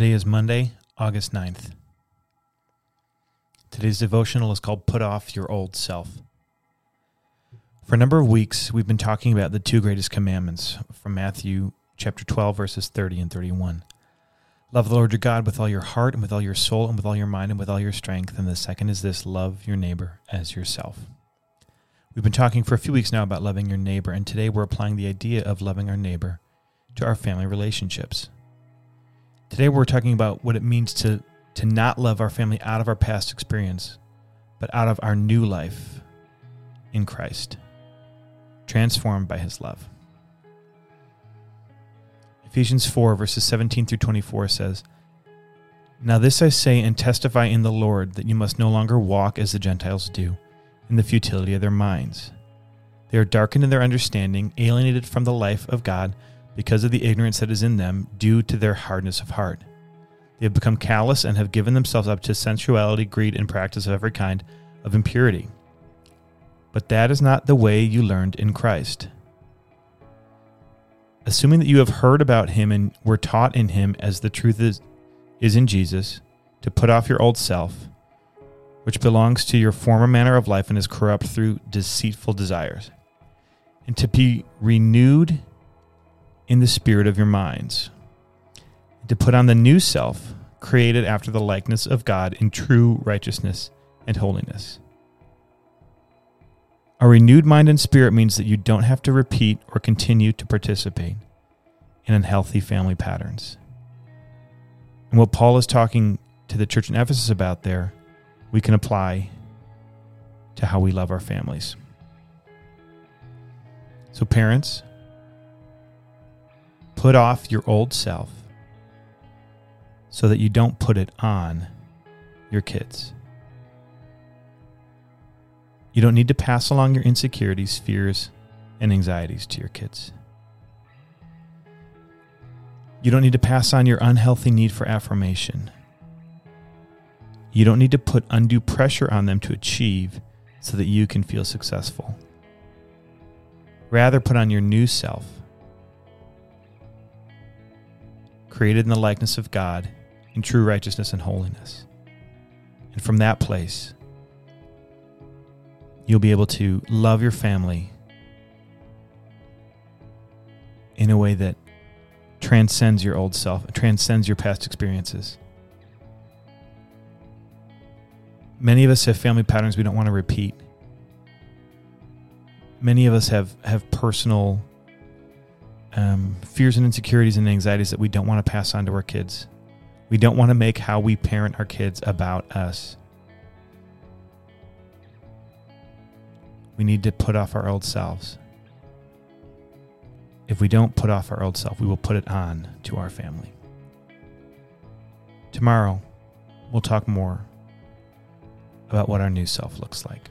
Today is Monday, August 9th. Today's devotional is called Put Off Your Old Self. For a number of weeks, we've been talking about the two greatest commandments from Matthew chapter 12, verses 30 and 31. Love the Lord your God with all your heart and with all your soul and with all your mind and with all your strength. And the second is this love your neighbor as yourself. We've been talking for a few weeks now about loving your neighbor, and today we're applying the idea of loving our neighbor to our family relationships. Today we're talking about what it means to, to not love our family out of our past experience, but out of our new life in Christ, transformed by his love. Ephesians 4, verses 17 through 24 says, Now this I say and testify in the Lord that you must no longer walk as the Gentiles do, in the futility of their minds. They are darkened in their understanding, alienated from the life of God because of the ignorance that is in them due to their hardness of heart. They have become callous and have given themselves up to sensuality, greed, and practice of every kind of impurity. But that is not the way you learned in Christ. Assuming that you have heard about him and were taught in him as the truth is, is in Jesus, to put off your old self, which belongs to your former manner of life and is corrupt through deceitful desires, and to be renewed in the spirit of your minds, to put on the new self, created after the likeness of God in true righteousness and holiness. A renewed mind and spirit means that you don't have to repeat or continue to participate in unhealthy family patterns. And what Paul is talking to the church in Ephesus about there, we can apply to how we love our families. So, parents, Put off your old self so that you don't put it on your kids. You don't need to pass along your insecurities, fears, and anxieties to your kids. You don't need to pass on your unhealthy need for affirmation. You don't need to put undue pressure on them to achieve so that you can feel successful. Rather, put on your new self created in the likeness of God in true righteousness and holiness. And from that place, you'll be able to love your family in a way that transcends your old self, transcends your past experiences. Many of us have family patterns we don't want to repeat. Many of us have, have personal um, fears and insecurities and anxieties that we don't want to pass on to our kids. We don't want to make how we parent our kids about us. We need to put off our old selves. If we don't put off our old self, we will put it on to our family. Tomorrow, we'll talk more about what our new self looks like.